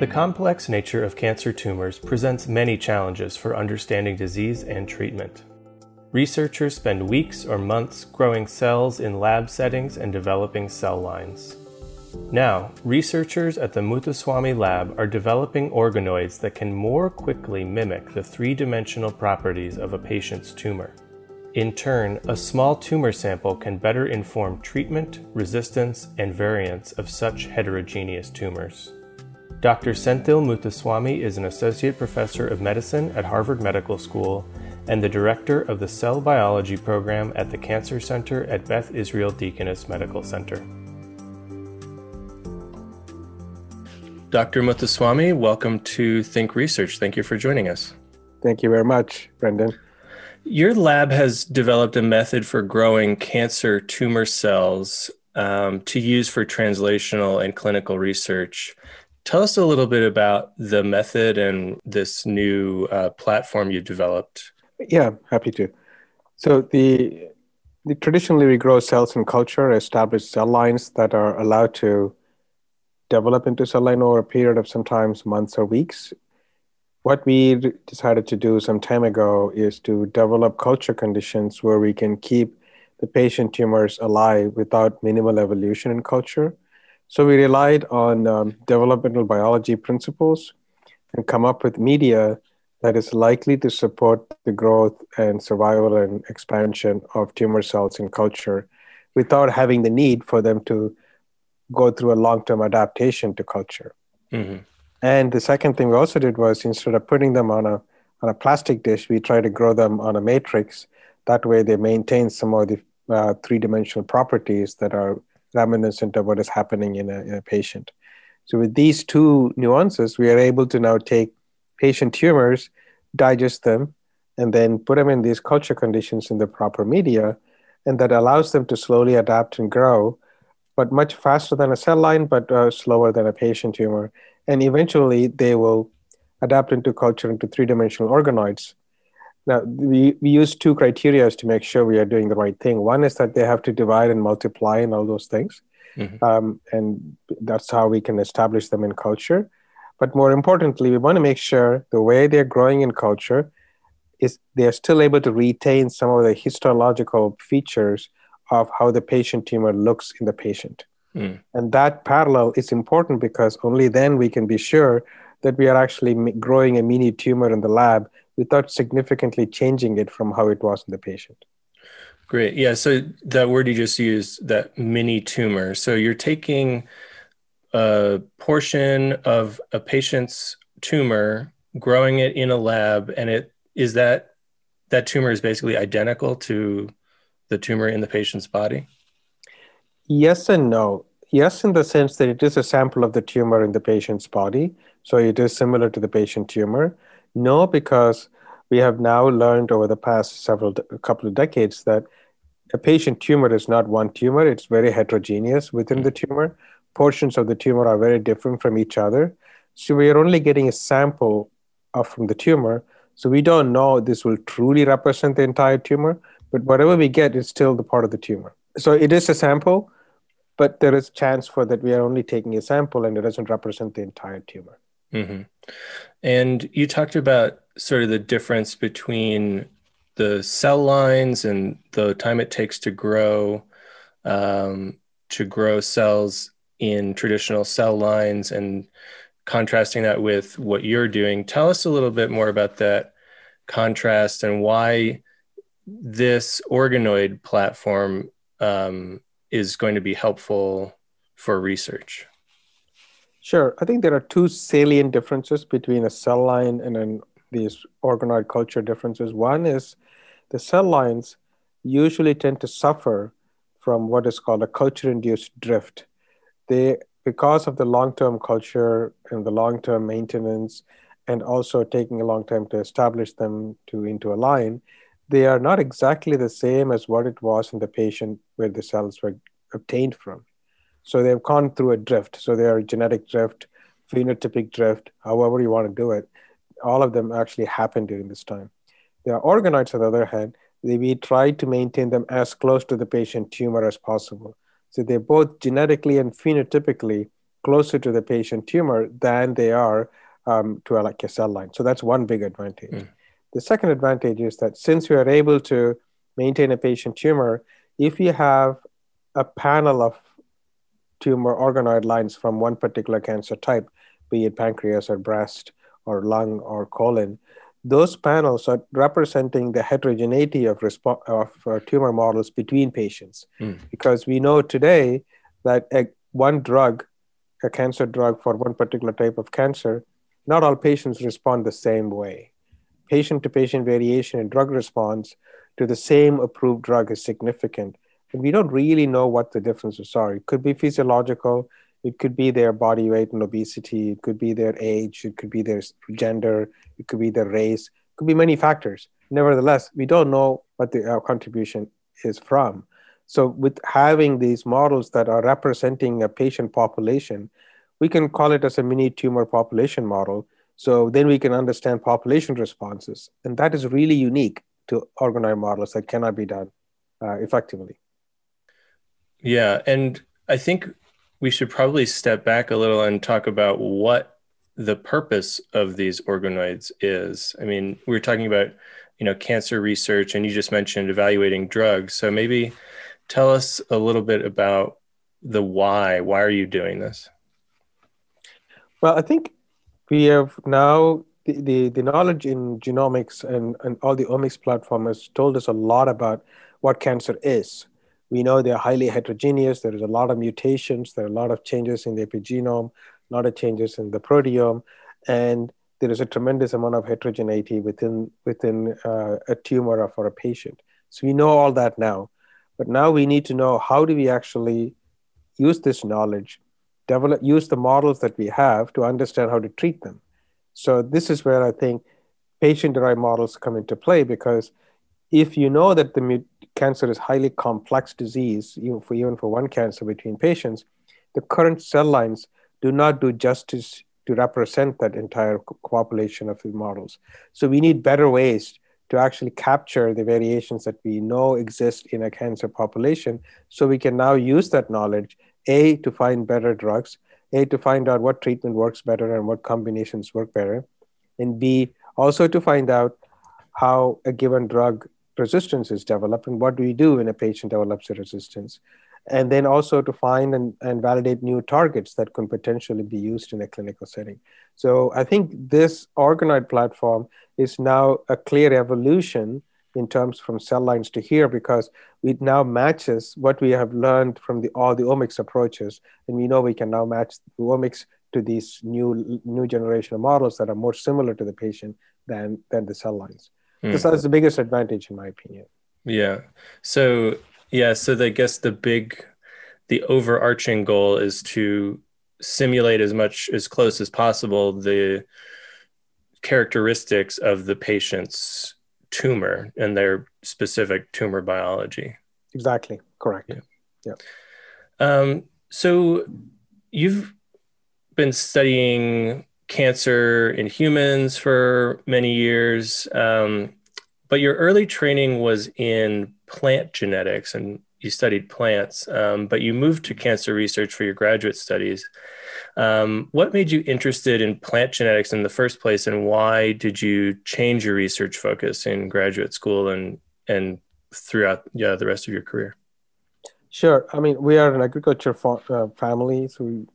The complex nature of cancer tumors presents many challenges for understanding disease and treatment. Researchers spend weeks or months growing cells in lab settings and developing cell lines. Now, researchers at the Muthuswamy lab are developing organoids that can more quickly mimic the three dimensional properties of a patient's tumor. In turn, a small tumor sample can better inform treatment, resistance, and variants of such heterogeneous tumors. Dr. Senthil Muthuswamy is an associate professor of medicine at Harvard Medical School and the director of the cell biology program at the Cancer Center at Beth Israel Deaconess Medical Center. Dr. Muthuswamy, welcome to Think Research. Thank you for joining us. Thank you very much, Brendan. Your lab has developed a method for growing cancer tumor cells um, to use for translational and clinical research. Tell us a little bit about the method and this new uh, platform you developed. Yeah, happy to. So the, the traditionally we grow cells in culture, establish cell lines that are allowed to develop into cell line over a period of sometimes months or weeks. What we decided to do some time ago is to develop culture conditions where we can keep the patient tumors alive without minimal evolution in culture so we relied on um, developmental biology principles and come up with media that is likely to support the growth and survival and expansion of tumor cells in culture without having the need for them to go through a long-term adaptation to culture. Mm-hmm. And the second thing we also did was instead of putting them on a on a plastic dish, we try to grow them on a matrix. That way, they maintain some of the uh, three-dimensional properties that are reminiscent of what is happening in a, in a patient. So, with these two nuances, we are able to now take patient tumors, digest them, and then put them in these culture conditions in the proper media. And that allows them to slowly adapt and grow, but much faster than a cell line, but uh, slower than a patient tumor. And eventually, they will adapt into culture into three dimensional organoids. Now, we, we use two criteria to make sure we are doing the right thing. One is that they have to divide and multiply and all those things. Mm-hmm. Um, and that's how we can establish them in culture. But more importantly, we want to make sure the way they're growing in culture is they're still able to retain some of the histological features of how the patient tumor looks in the patient. Mm. And that parallel is important because only then we can be sure that we are actually growing a mini tumor in the lab without significantly changing it from how it was in the patient. Great. Yeah. So that word you just used, that mini tumor. So you're taking a portion of a patient's tumor, growing it in a lab, and it is that that tumor is basically identical to the tumor in the patient's body? Yes and no. Yes, in the sense that it is a sample of the tumor in the patient's body. So it is similar to the patient tumor. No, because we have now learned over the past several couple of decades that a patient tumor is not one tumor, it's very heterogeneous within the mm. tumor. Portions of the tumor are very different from each other. So we are only getting a sample of, from the tumor. So we don't know this will truly represent the entire tumor, but whatever we get is still the part of the tumor. So it is a sample, but there is chance for that we are only taking a sample and it doesn't represent the entire tumor. Mm-hmm. And you talked about sort of the difference between the cell lines and the time it takes to grow um, to grow cells in traditional cell lines and contrasting that with what you're doing. Tell us a little bit more about that contrast and why this organoid platform um, is going to be helpful for research. Sure. I think there are two salient differences between a cell line and an, these organoid culture differences. One is the cell lines usually tend to suffer from what is called a culture induced drift. they because of the long-term culture and the long-term maintenance and also taking a long time to establish them to into a line they are not exactly the same as what it was in the patient where the cells were obtained from so they've gone through a drift so they are genetic drift phenotypic drift however you want to do it all of them actually happen during this time are organoids on the other hand we try to maintain them as close to the patient tumor as possible so they're both genetically and phenotypically closer to the patient tumor than they are um, to a, like a cell line. So that's one big advantage. Mm. The second advantage is that since we are able to maintain a patient tumor, if you have a panel of tumor organoid lines from one particular cancer type, be it pancreas or breast or lung or colon, those panels are representing the heterogeneity of, resp- of uh, tumor models between patients. Mm. Because we know today that a, one drug, a cancer drug for one particular type of cancer, not all patients respond the same way. Patient to patient variation in drug response to the same approved drug is significant. And we don't really know what the differences are. It could be physiological, it could be their body weight and obesity. It could be their age. It could be their gender. It could be their race. It could be many factors. Nevertheless, we don't know what the uh, contribution is from. So, with having these models that are representing a patient population, we can call it as a mini tumor population model. So then we can understand population responses. And that is really unique to organoid models that cannot be done uh, effectively. Yeah. And I think we should probably step back a little and talk about what the purpose of these organoids is. I mean, we are talking about, you know, cancer research, and you just mentioned evaluating drugs. So maybe tell us a little bit about the why. Why are you doing this? Well, I think we have now the, the, the knowledge in genomics and, and all the omics platform has told us a lot about what cancer is. We know they're highly heterogeneous. There is a lot of mutations. There are a lot of changes in the epigenome, a lot of changes in the proteome, and there is a tremendous amount of heterogeneity within within uh, a tumor for a patient. So we know all that now, but now we need to know how do we actually use this knowledge, develop use the models that we have to understand how to treat them. So this is where I think patient-derived models come into play because if you know that the cancer is highly complex disease, even for, even for one cancer between patients, the current cell lines do not do justice to represent that entire population of the models. So we need better ways to actually capture the variations that we know exist in a cancer population so we can now use that knowledge, A, to find better drugs, A, to find out what treatment works better and what combinations work better, and B, also to find out how a given drug resistance is developed and what do we do when a patient develops a resistance? And then also to find and, and validate new targets that can potentially be used in a clinical setting. So i think this organoid platform is now a clear evolution in terms from cell lines to here because it now matches what we have learned from the all the omics approaches. And we know we can now match the omics to these new new generation of models that are more similar to the patient than than the cell lines Mm. Because that's the biggest advantage, in my opinion. Yeah. So yeah. So I guess the big, the overarching goal is to simulate as much as close as possible the characteristics of the patient's tumor and their specific tumor biology. Exactly. Correct. Yeah. yeah. Um, so you've been studying cancer in humans for many years. Um, but your early training was in plant genetics and you studied plants, um, but you moved to cancer research for your graduate studies. Um, what made you interested in plant genetics in the first place, and why did you change your research focus in graduate school and and throughout yeah, the rest of your career? Sure. I mean, we are an agriculture fa- uh, family, so we,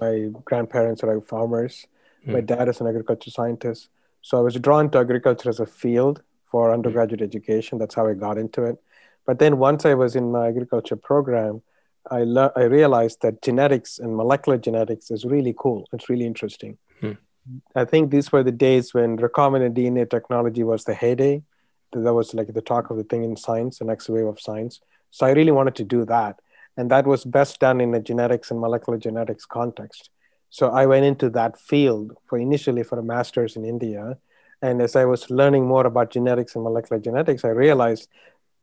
my grandparents are farmers, my hmm. dad is an agriculture scientist. So I was drawn to agriculture as a field for hmm. undergraduate education. That's how I got into it. But then once I was in my agriculture program, I, le- I realized that genetics and molecular genetics is really cool. It's really interesting. Hmm. I think these were the days when recombinant DNA technology was the heyday. That was like the talk of the thing in science, the next wave of science. So I really wanted to do that. and that was best done in a genetics and molecular genetics context. So I went into that field for initially for a master's in India. And as I was learning more about genetics and molecular genetics, I realized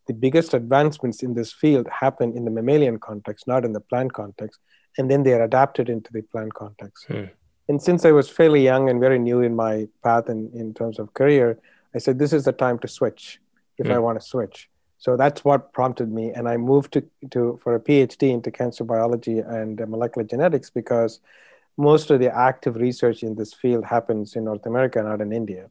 the biggest advancements in this field happen in the mammalian context, not in the plant context. And then they are adapted into the plant context. Hmm. And since I was fairly young and very new in my path in, in terms of career, I said, this is the time to switch if hmm. I want to switch. So that's what prompted me. And I moved to, to for a PhD into cancer biology and molecular genetics because most of the active research in this field happens in North America, not in India.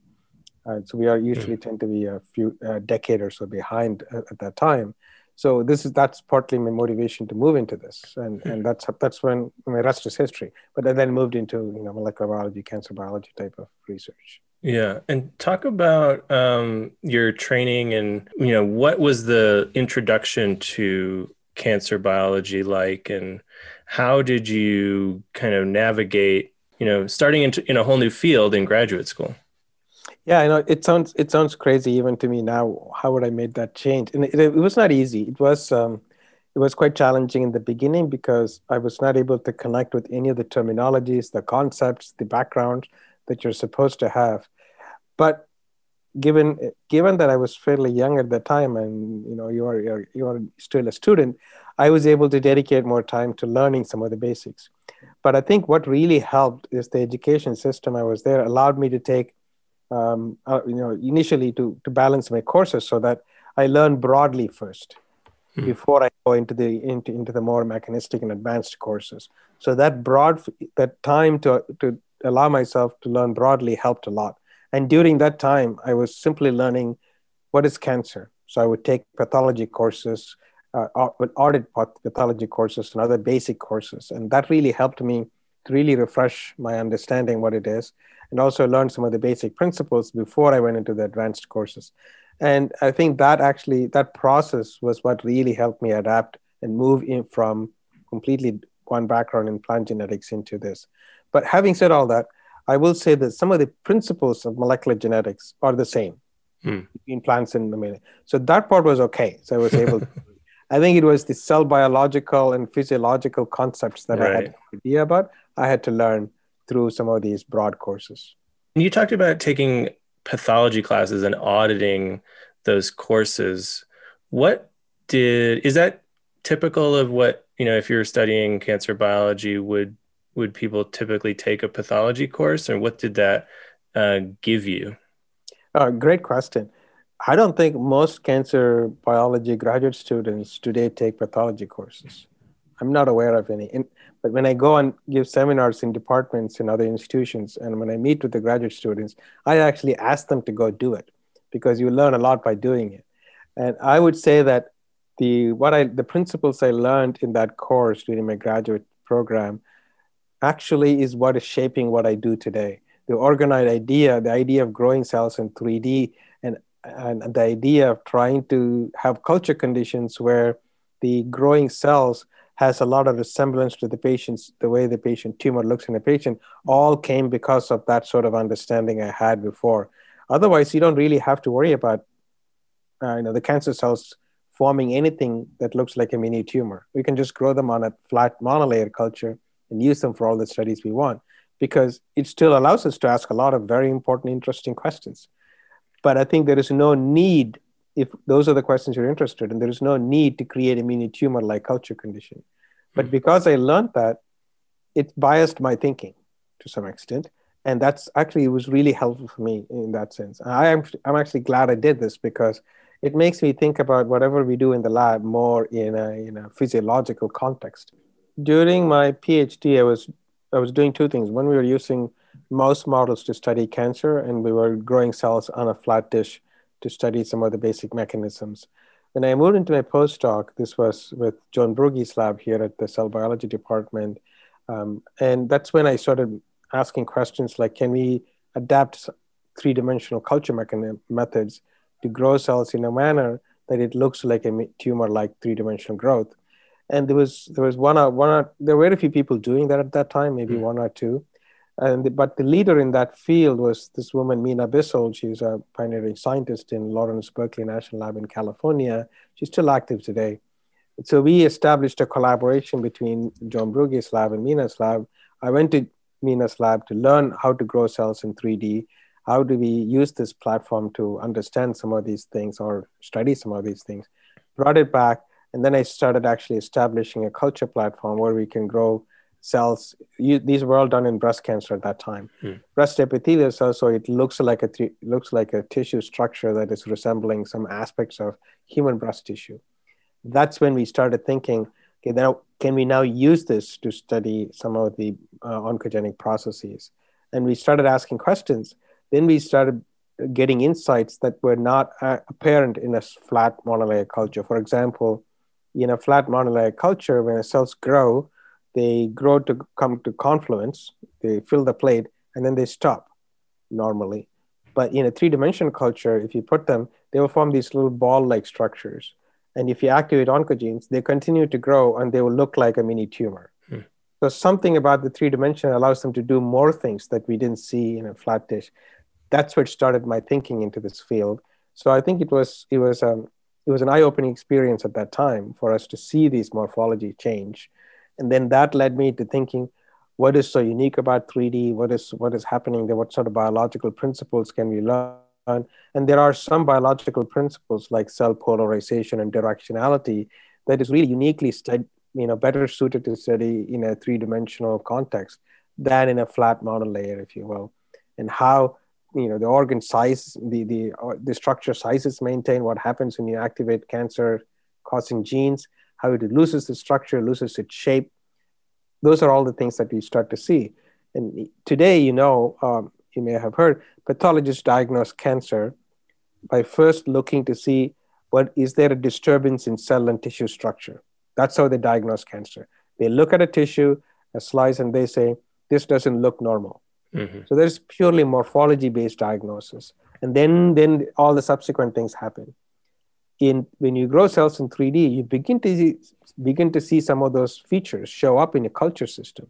Uh, so we are usually mm. tend to be a few uh, decade or so behind at, at, that time. So this is that's partly my motivation to move into this, and mm. and that's that's when my rest is history. But I then moved into you know molecular biology, cancer biology type of research. Yeah, and talk about um, your training and you know what was the introduction to cancer biology like, and how did you kind of navigate you know starting into in a whole new field in graduate school? Yeah, I know it sounds it sounds crazy even to me now. How would I make that change? And it, it was not easy. It was um, it was quite challenging in the beginning because I was not able to connect with any of the terminologies, the concepts, the background that you're supposed to have. But given given that I was fairly young at the time, and you know you are you're, you are still a student, I was able to dedicate more time to learning some of the basics. But I think what really helped is the education system I was there allowed me to take um, uh, you know, initially to, to balance my courses so that I learn broadly first hmm. before I go into the into, into the more mechanistic and advanced courses. So that broad that time to to allow myself to learn broadly helped a lot. And during that time, I was simply learning what is cancer. So I would take pathology courses, uh, audit pathology courses, and other basic courses, and that really helped me to really refresh my understanding what it is and also learned some of the basic principles before I went into the advanced courses. And I think that actually, that process was what really helped me adapt and move in from completely one background in plant genetics into this. But having said all that, I will say that some of the principles of molecular genetics are the same hmm. between plants and mammalian. So that part was okay. So I was able to, I think it was the cell biological and physiological concepts that right. I had no idea about. I had to learn through some of these broad courses. You talked about taking pathology classes and auditing those courses. What did is that typical of what you know if you're studying cancer biology would would people typically take a pathology course or what did that uh, give you uh, great question i don't think most cancer biology graduate students today take pathology courses i'm not aware of any in, but when I go and give seminars in departments and other institutions, and when I meet with the graduate students, I actually ask them to go do it because you learn a lot by doing it. And I would say that the what I the principles I learned in that course during my graduate program actually is what is shaping what I do today. The organoid idea, the idea of growing cells in 3D, and the idea of trying to have culture conditions where the growing cells has a lot of resemblance to the patient's the way the patient tumor looks in a patient all came because of that sort of understanding i had before. Otherwise you don't really have to worry about uh, you know the cancer cells forming anything that looks like a mini tumor. We can just grow them on a flat monolayer culture and use them for all the studies we want because it still allows us to ask a lot of very important interesting questions but i think there is no need if those are the questions you're interested in, there is no need to create a mini tumor like culture condition. But mm-hmm. because I learned that, it biased my thinking to some extent. And that's actually, it was really helpful for me in that sense. I am, I'm actually glad I did this because it makes me think about whatever we do in the lab more in a, in a physiological context. During my PhD, I was, I was doing two things. One, we were using mouse models to study cancer, and we were growing cells on a flat dish to study some of the basic mechanisms. When I moved into my postdoc, this was with John Brugge's lab here at the cell biology department. Um, and that's when I started asking questions like can we adapt three dimensional culture mechanism, methods to grow cells in a manner that it looks like a tumor like three dimensional growth? And there was there was one or one or, there were very few people doing that at that time, maybe mm. one or two. And the, but the leader in that field was this woman, Mina Bissell. She's a pioneering scientist in Lawrence Berkeley National Lab in California. She's still active today. So we established a collaboration between John Brugge's lab and Mina's lab. I went to Mina's lab to learn how to grow cells in 3D. How do we use this platform to understand some of these things or study some of these things? Brought it back, and then I started actually establishing a culture platform where we can grow cells. You, these were all done in breast cancer at that time. Hmm. Breast epithelial cells, so it looks like a th- looks like a tissue structure that is resembling some aspects of human breast tissue. That's when we started thinking, okay, now can we now use this to study some of the uh, oncogenic processes? And we started asking questions. Then we started getting insights that were not uh, apparent in a flat monolayer culture. For example, in a flat monolayer culture, when the cells grow, they grow to come to confluence, they fill the plate, and then they stop normally. But in a three dimensional culture, if you put them, they will form these little ball like structures. And if you activate oncogenes, they continue to grow and they will look like a mini tumor. Hmm. So something about the three dimension allows them to do more things that we didn't see in a flat dish. That's what started my thinking into this field. So I think it was it was um, it was an eye opening experience at that time for us to see these morphology change and then that led me to thinking what is so unique about 3d what is what is happening there? What sort of biological principles can we learn? And there are some biological principles like cell polarization and directionality that is really uniquely stud- you know better suited to study in a three-dimensional context than in a flat monolayer if you will. And how you know the organ size the the uh, the structure sizes maintain what happens when you activate cancer causing genes how it loses its structure, loses its shape. Those are all the things that we start to see. And today, you know, um, you may have heard, pathologists diagnose cancer by first looking to see what is there a disturbance in cell and tissue structure. That's how they diagnose cancer. They look at a tissue, a slice, and they say, this doesn't look normal. Mm-hmm. So there's purely morphology based diagnosis. And then, then all the subsequent things happen in when you grow cells in 3D, you begin to see, begin to see some of those features show up in your culture system.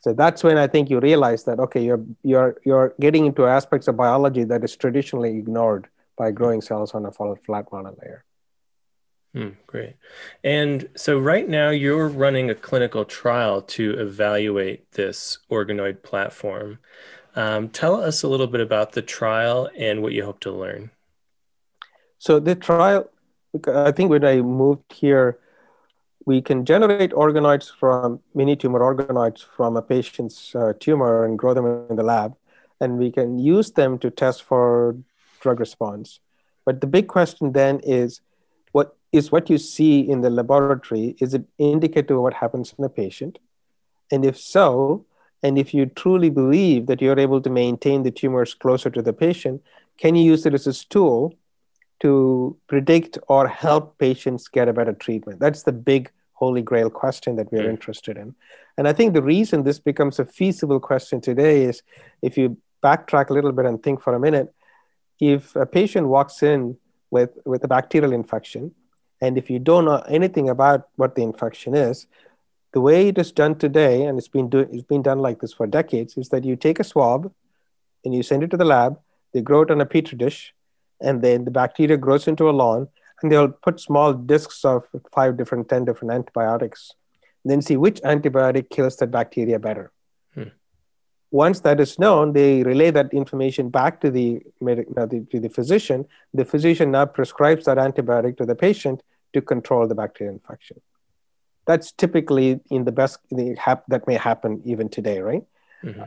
So that's when I think you realize that okay, you're you're you're getting into aspects of biology that is traditionally ignored by growing cells on a flat monolayer. Hmm, great. And so right now you're running a clinical trial to evaluate this organoid platform. Um, tell us a little bit about the trial and what you hope to learn. So the trial, I think when I moved here, we can generate organoids from mini tumor organoids from a patient's uh, tumor and grow them in the lab, and we can use them to test for drug response. But the big question then is, what is what you see in the laboratory? Is it indicative of what happens in the patient? And if so, and if you truly believe that you're able to maintain the tumors closer to the patient, can you use it as a tool to predict or help patients get a better treatment? That's the big holy grail question that we're mm. interested in. And I think the reason this becomes a feasible question today is if you backtrack a little bit and think for a minute, if a patient walks in with, with a bacterial infection, and if you don't know anything about what the infection is, the way it is done today, and it's been, do, it's been done like this for decades, is that you take a swab and you send it to the lab, they grow it on a petri dish, and then the bacteria grows into a lawn and they'll put small discs of five different, 10 different antibiotics, then see which antibiotic kills that bacteria better. Hmm. Once that is known, they relay that information back to the, the, to the physician. The physician now prescribes that antibiotic to the patient to control the bacterial infection. That's typically in the best the hap- that may happen even today, right? Mm-hmm.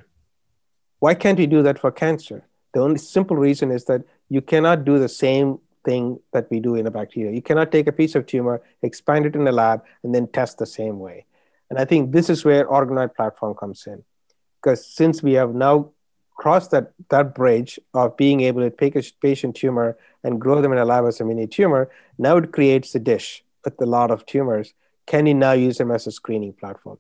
Why can't we do that for cancer? The only simple reason is that you cannot do the same thing that we do in a bacteria. You cannot take a piece of tumor, expand it in the lab, and then test the same way. And I think this is where organoid platform comes in. Because since we have now crossed that, that bridge of being able to take a patient tumor and grow them in a lab as a mini tumor, now it creates a dish with a lot of tumors. Can you now use them as a screening platform?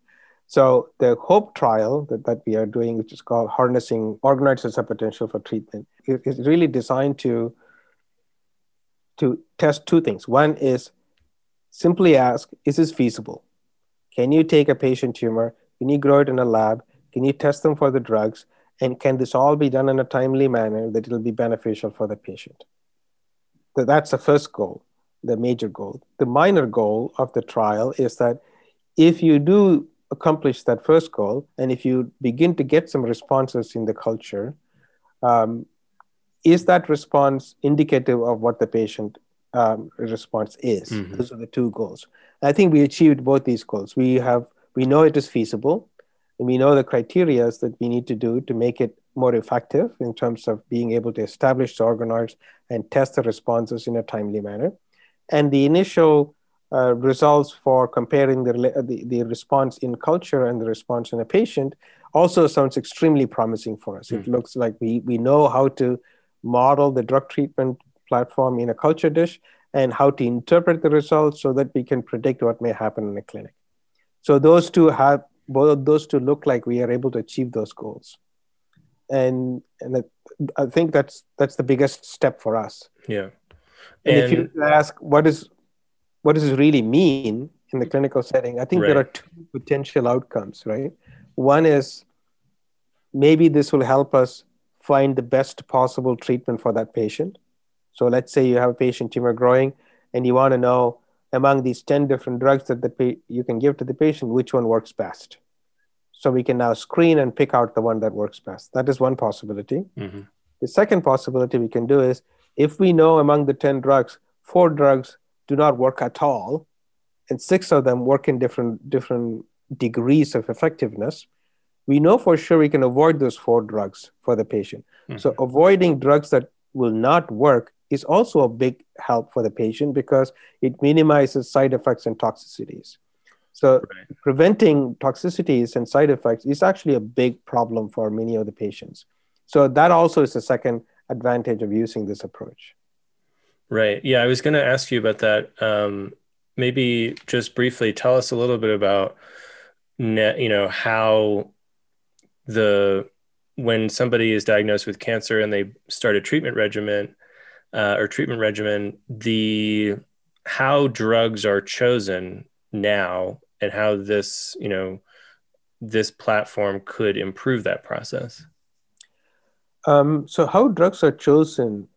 So the HOPE trial that, that we are doing, which is called Harnessing Organoids as a Potential for Treatment, is really designed to, to test two things. One is simply ask, is this feasible? Can you take a patient tumor? Can you grow it in a lab? Can you test them for the drugs? And can this all be done in a timely manner that it'll be beneficial for the patient? So that's the first goal. the major goal. The minor goal of the trial is that if you do accomplish that first goal, and if you begin to get some responses in the culture, um, is that response indicative of what the patient um, response is? Mm-hmm. Those are the two goals. I think we achieved both these goals. We have we know it is feasible, and we know the criteria that we need to do to make it more effective in terms of being able to establish the organoids and test the responses in a timely manner. And the initial uh, results for comparing the, the, the, response in culture and the response in a patient also sounds extremely promising for us. Mm. It hmm. looks like we, we know how to model the drug treatment platform in a culture dish and how to interpret the results so that we can predict what may happen in a clinic. So those two have both of those two look like we are able to achieve those goals. And and I think that's that's the biggest step for us. Yeah. And, and if you ask what is what does it really mean in the clinical setting, I think right. there are two potential outcomes, right? One is maybe this will help us find the best possible treatment for that patient. So let's say you have a patient tumor growing and you want to know among these 10 different drugs that the pa- you can give to the patient, which one works best. So we can now screen and pick out the one that works best. That is one possibility. Mm-hmm. The second possibility we can do is if we know among the 10 drugs, four drugs do not work at all, and six of them work in different, different degrees of effectiveness, we know for sure we can avoid those four drugs for the patient. Mm-hmm. So avoiding drugs that will not work is also a big help for the patient because it minimizes side effects and toxicities. So right. preventing toxicities and side effects is actually a big problem for many of the patients. So that also is the second advantage of using this approach. Right. Yeah, I was going to ask you about that. Um, maybe just briefly tell us a little bit about, net, you know, how the when somebody is diagnosed with cancer and they start a treatment regimen, uh, or treatment regimen, the how drugs are chosen now and how this, you know, this platform could improve that process. Um, so how drugs are chosen,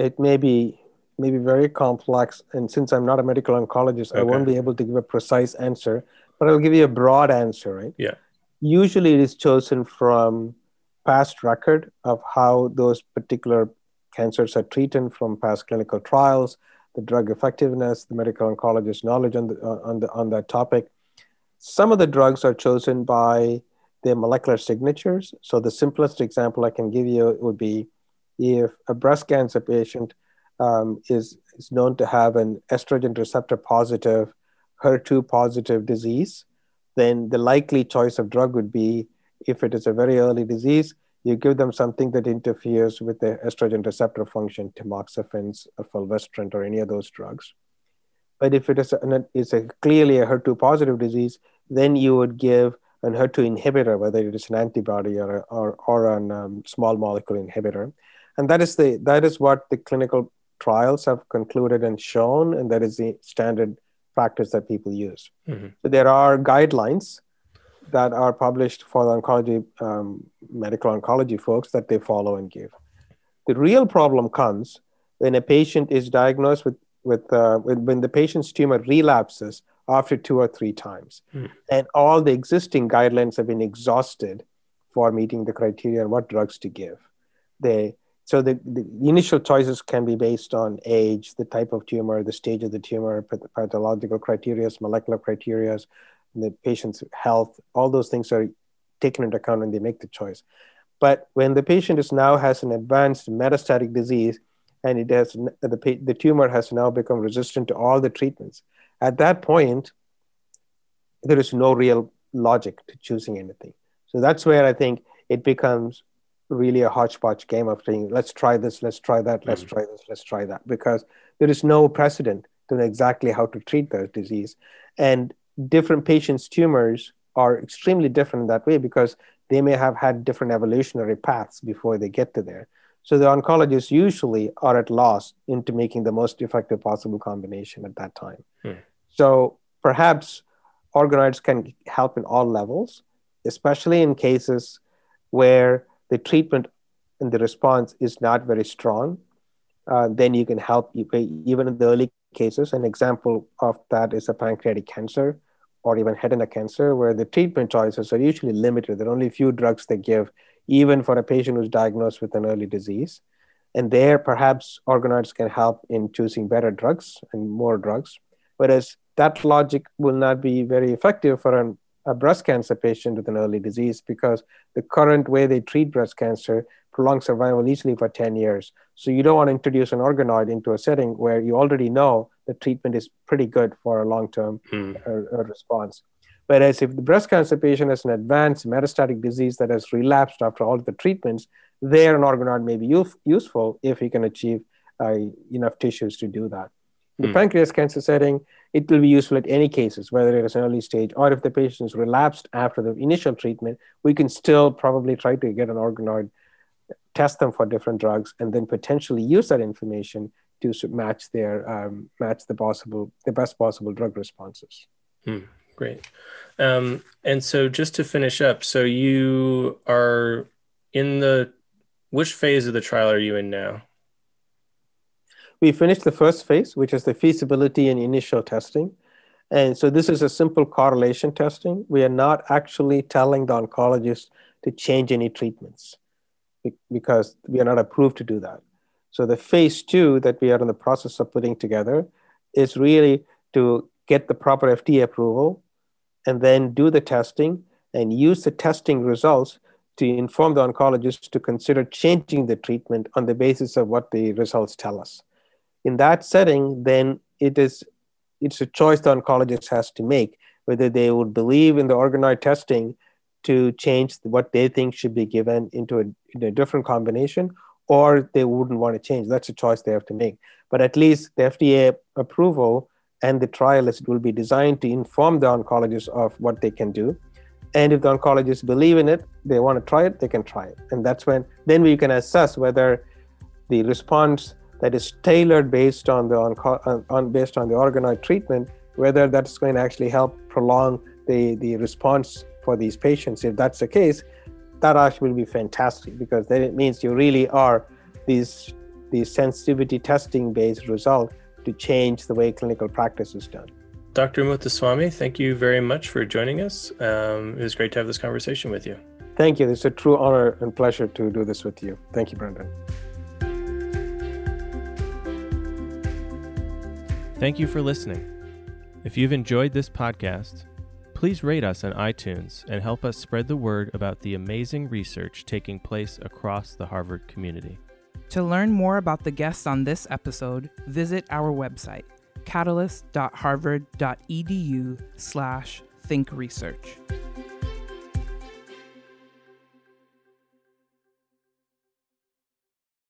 it may be may be very complex. And since I'm not a medical oncologist, okay. I won't be able to give a precise answer, but I'll give you a broad answer, right? Yeah. Usually it is chosen from past record of how those particular cancers are treated from past clinical trials, the drug effectiveness, the medical oncologist knowledge on, the, uh, on, the, on that topic. Some of the drugs are chosen by their molecular signatures. So the simplest example I can give you would be if a breast cancer patient um, is, is known to have an estrogen receptor positive, HER2 positive disease, then the likely choice of drug would be if it is a very early disease, you give them something that interferes with the estrogen receptor function, tamoxifen, fulvestrant, or any of those drugs. But if it is a, it's a clearly a HER2 positive disease, then you would give an HER2 inhibitor, whether it is an antibody or a, or, or a um, small molecule inhibitor, and that is the that is what the clinical trials have concluded and shown, and that is the standard practice that people use. Mm-hmm. So there are guidelines that are published for the oncology, um, medical oncology folks that they follow and give. The real problem comes when a patient is diagnosed with, with, uh, when the patient's tumor relapses after two or three times. Hmm. And all the existing guidelines have been exhausted for meeting the criteria and what drugs to give. They, so the, the initial choices can be based on age, the type of tumor, the stage of the tumor, pathological criteria, molecular criteria, the patient's health, all those things are taken into account when they make the choice. But when the patient is now has an advanced metastatic disease and it has the, the tumor has now become resistant to all the treatments, at that point, there is no real logic to choosing anything. So that's where I think it becomes really a hodgepodge game of saying, let's try this, let's try that, let's mm-hmm. try this, let's try that, because there is no precedent to know exactly how to treat the disease. And different patients' tumors are extremely different in that way because they may have had different evolutionary paths before they get to there. So the oncologists usually are at loss into making the most effective possible combination at that time. Hmm. So perhaps organoids can help in all levels, especially in cases where the treatment and the response is not very strong. Uh, then you can help even in the early cases. An example of that is a pancreatic cancer or even head and neck cancer, where the treatment choices are usually limited. There are only a few drugs they give, even for a patient who's diagnosed with an early disease. And there, perhaps organoids can help in choosing better drugs and more drugs. Whereas that logic will not be very effective for an, a breast cancer patient with an early disease because the current way they treat breast cancer prolongs survival easily for 10 years. So you don't want to introduce an organoid into a setting where you already know the treatment is pretty good for a long-term mm. uh, response. Whereas if the breast cancer patient has an advanced metastatic disease that has relapsed after all the treatments, there an organoid may be use- useful if you can achieve uh, enough tissues to do that. The mm. pancreas cancer setting, it will be useful at any cases, whether it is an early stage or if the patient is relapsed after the initial treatment, we can still probably try to get an organoid test them for different drugs, and then potentially use that information to match their um, match the possible the best possible drug responses. Hmm, great. Um, and so, just to finish up, so you are in the which phase of the trial are you in now? We finished the first phase, which is the feasibility and initial testing. And so this is a simple correlation testing. We are not actually telling the oncologist to change any treatments because we are not approved to do that. So the phase two that we are in the process of putting together is really to get the proper FDA approval and then do the testing and use the testing results to inform the oncologist to consider changing the treatment on the basis of what the results tell us. In that setting, then it is it's a choice the oncologist has to make whether they would believe in the organoid testing to change what they think should be given into a, in a different combination or they wouldn't want to change. That's a choice they have to make. But at least the FDA approval and the trial list will be designed to inform the oncologist of what they can do. And if the oncologists believe in it, they want to try it, they can try it. And that's when then we can assess whether the response that is tailored based on the on, on based on the organoid treatment, whether that's going to actually help prolong the, the response for these patients. If that's the case, that actually will be fantastic because then it means you really are these these sensitivity testing based result to change the way clinical practice is done. Dr. Muthuswamy, thank you very much for joining us. Um, it was great to have this conversation with you. Thank you. It's a true honor and pleasure to do this with you. Thank you, Brendan. Thank you for listening. If you've enjoyed this podcast, Please rate us on iTunes and help us spread the word about the amazing research taking place across the Harvard community. To learn more about the guests on this episode, visit our website, catalyst.harvard.edu slash thinkresearch.